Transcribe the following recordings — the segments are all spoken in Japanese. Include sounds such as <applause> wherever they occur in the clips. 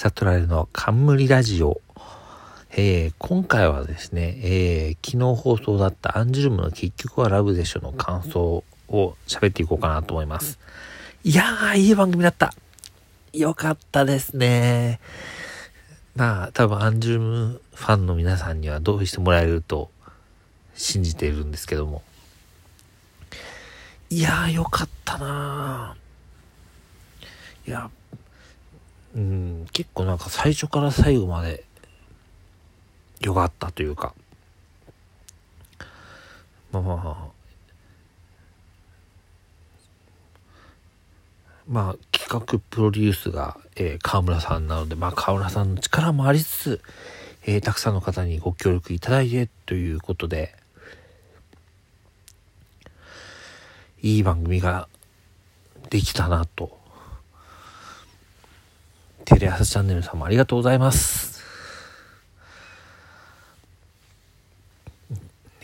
悟られの冠ラジオ。えー、今回はですね、えー、昨日放送だったアンジュルムの結局はラブでしょの感想を喋っていこうかなと思います。いやー、いい番組だった。よかったですね。まあ、多分アンジュルムファンの皆さんにはどうしてもらえると信じているんですけども。いやー、よかったないや、うん、結構なんか最初から最後まで良かったというか、まあまあ、まあ、企画プロデュースが、えー、河村さんなので、まあ、河村さんの力もありつつ、えー、たくさんの方にご協力いただいてということで、いい番組ができたなとテレ朝チャンネルさんもありがとうございます。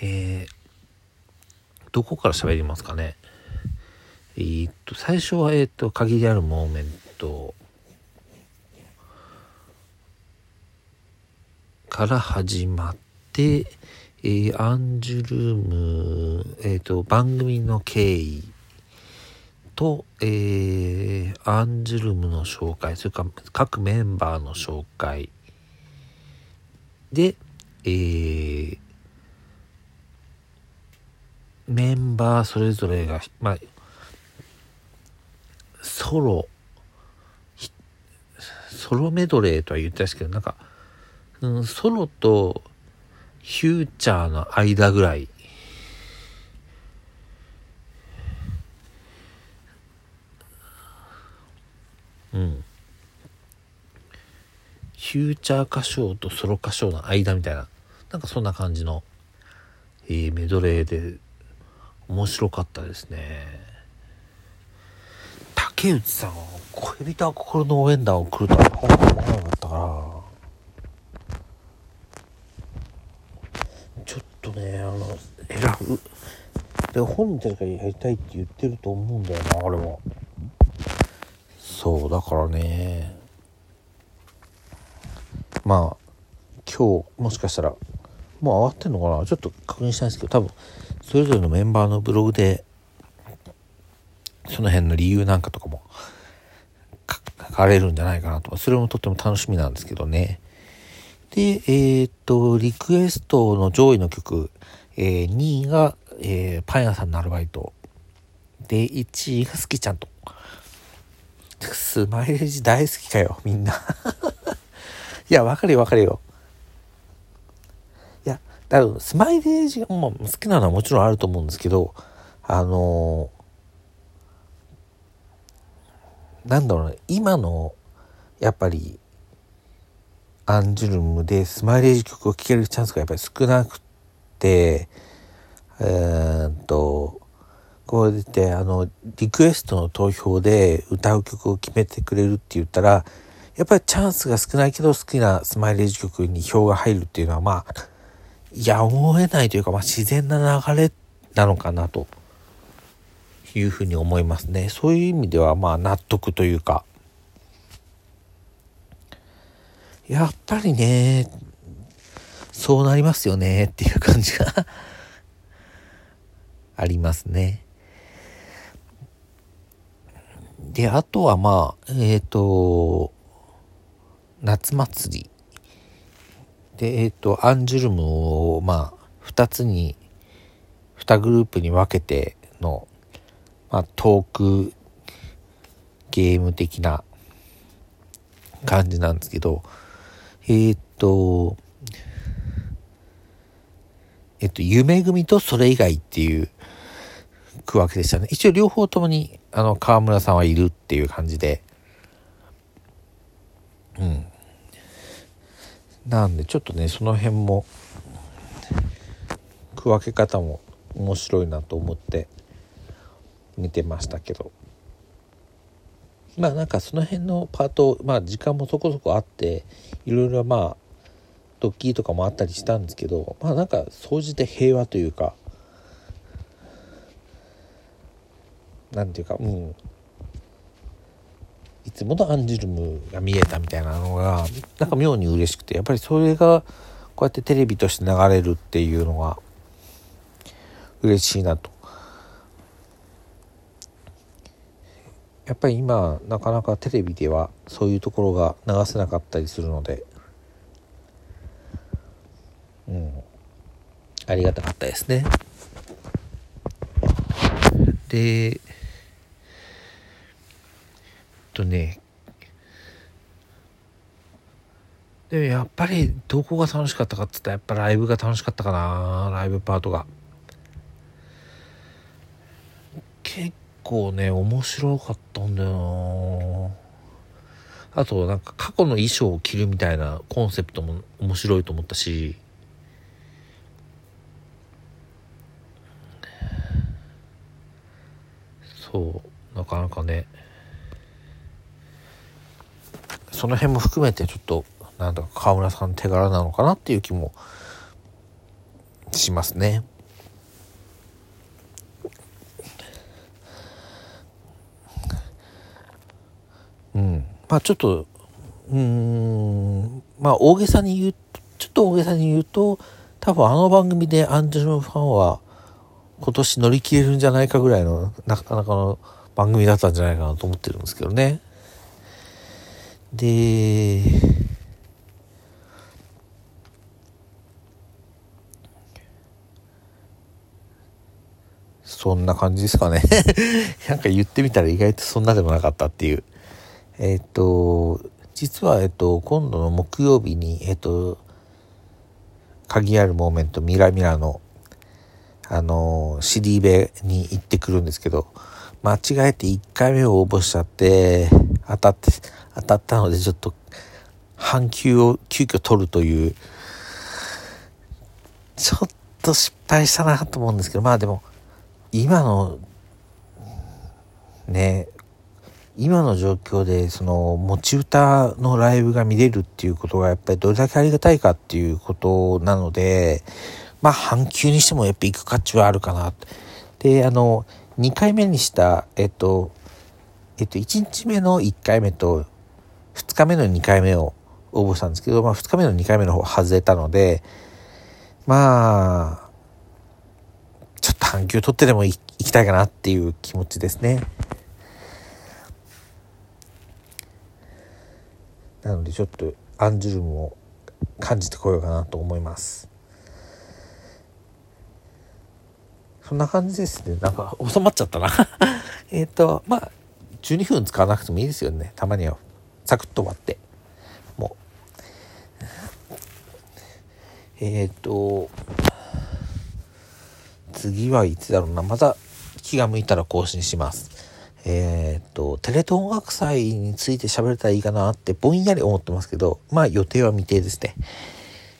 えー、どこから喋りますかね。えー、っと、最初は、えー、っと、限りあるモーメントから始まって、えー、アンジュルーム、えっと、番組の経緯、と、えー、アンジュルムの紹介、それから各メンバーの紹介。で、えー、メンバーそれぞれが、まあ、ソロ、ソロメドレーとは言ったんですけど、なんか、うん、ソロとフューチャーの間ぐらいうん。フューチャー歌唱とソロ歌唱の間みたいな、なんかそんな感じの、えー、メドレーで面白かったですね。竹内さん、恋人は心の応援団を来るとは思わなかったから、ちょっとね、あの、選ぶ。で、本人がやりたいって言ってると思うんだよな、あれは。そうだからね。まあ今日もしかしたらもう上がってんのかな？ちょっと確認したいんですけど多分それぞれのメンバーのブログでその辺の理由なんかとかも書かれるんじゃないかなと。それもとっても楽しみなんですけどね。でえー、っとリクエストの上位の曲、えー、2位が、えー、パン屋さんのアルバイト。で1位が好きちゃんと。スマイレージ大好きかよ、みんな <laughs> いや、わかるよ、わかるよ。いや、多分、スマイレージが、まあ、好きなのはもちろんあると思うんですけど、あのー、なんだろうね、今の、やっぱり、アンジュルムでスマイレージ曲を聴けるチャンスがやっぱり少なくて、えー、っと、こうやってあのリクエストの投票で歌う曲を決めてくれるって言ったらやっぱりチャンスが少ないけど好きなスマイレージ曲に票が入るっていうのはまあやむを得ないというか、まあ、自然な流れなのかなというふうに思いますね。そういう意味ではまあ納得というかやっぱりねそうなりますよねっていう感じが <laughs> ありますね。で、あとはまあ、えっ、ー、と、夏祭り。で、えっ、ー、と、アンジュルムを、まあ、二つに、二グループに分けての、まあ、トークゲーム的な感じなんですけど、えっ、ー、と、えっと、夢組とそれ以外っていう区分けでしたね。一応両方ともに、あの、河村さんはいるっていう感じで。うん。なんで、ちょっとね、その辺も、区分け方も面白いなと思って見てましたけど。まあなんかその辺のパート、まあ時間もそこそこあって、いろいろまあ、ドッキリとかもあったりしたんですけど、まあなんか総じて平和というか、なんていうかうんつものアンジュルムが見えたみたいなのがなんか妙に嬉しくてやっぱりそれがこうやってテレビとして流れるっていうのが嬉しいなと。やっぱり今なかなかテレビではそういうところが流せなかったりするのでうんありがたかったですね。でとねでもやっぱりどこが楽しかったかっつったらやっぱライブが楽しかったかなライブパートが。結構ね面白かったんだよな。あとなんか過去の衣装を着るみたいなコンセプトも面白いと思ったし。そうなかなかね。その辺も含めてちょっとなんだか川村さん手柄なのかなっていう気もしますね。うん、まあちょっとうんまあ大げさに言うちょっと大げさに言うと多分あの番組でアンジュルムファンは今年乗り切れるんじゃないかぐらいのなかなかの番組だったんじゃないかなと思ってるんですけどね。で、そんな感じですかね <laughs> なんか言ってみたら意外とそんなでもなかったっていう。えっ、と、実は、えっ、と、今度の木曜日に、えっ、と、鍵あるモーメントミラミラの、あの、CD ベに行ってくるんですけど、間違えて1回目を応募しちゃって、当たって、当たったのでちょっと半休を急遽取るというちょっと失敗したなと思うんですけどまあでも今のね今の状況でその持ち歌のライブが見れるっていうことがやっぱりどれだけありがたいかっていうことなのでまあ半休にしてもやっぱ行く価値はあるかな。であの2回目にしたえっとえっと1日目の1回目と2日目の2回目を応募したんですけど、まあ、2日目の2回目の方外れたので、まあ、ちょっと半休取ってでも行きたいかなっていう気持ちですね。なのでちょっとアンジュルムを感じてこようかなと思います。そんな感じですね。なんか収まっちゃったな <laughs> えっと、まあ、12分使わなくてもいいですよね。たまには。サクッと終わってもうえっ、ー、と次はいつだろうなまた気が向いたら更新しますえっ、ー、とテレ東音楽祭について喋れたらいいかなってぼんやり思ってますけどまあ予定は未定ですね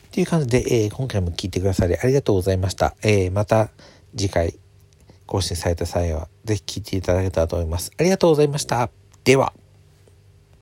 っていう感じで、えー、今回も聞いてくださりありがとうございました。えー、また次回更新された際は、ぜひ聞いていただけたらと思います。ありがとうございました。では。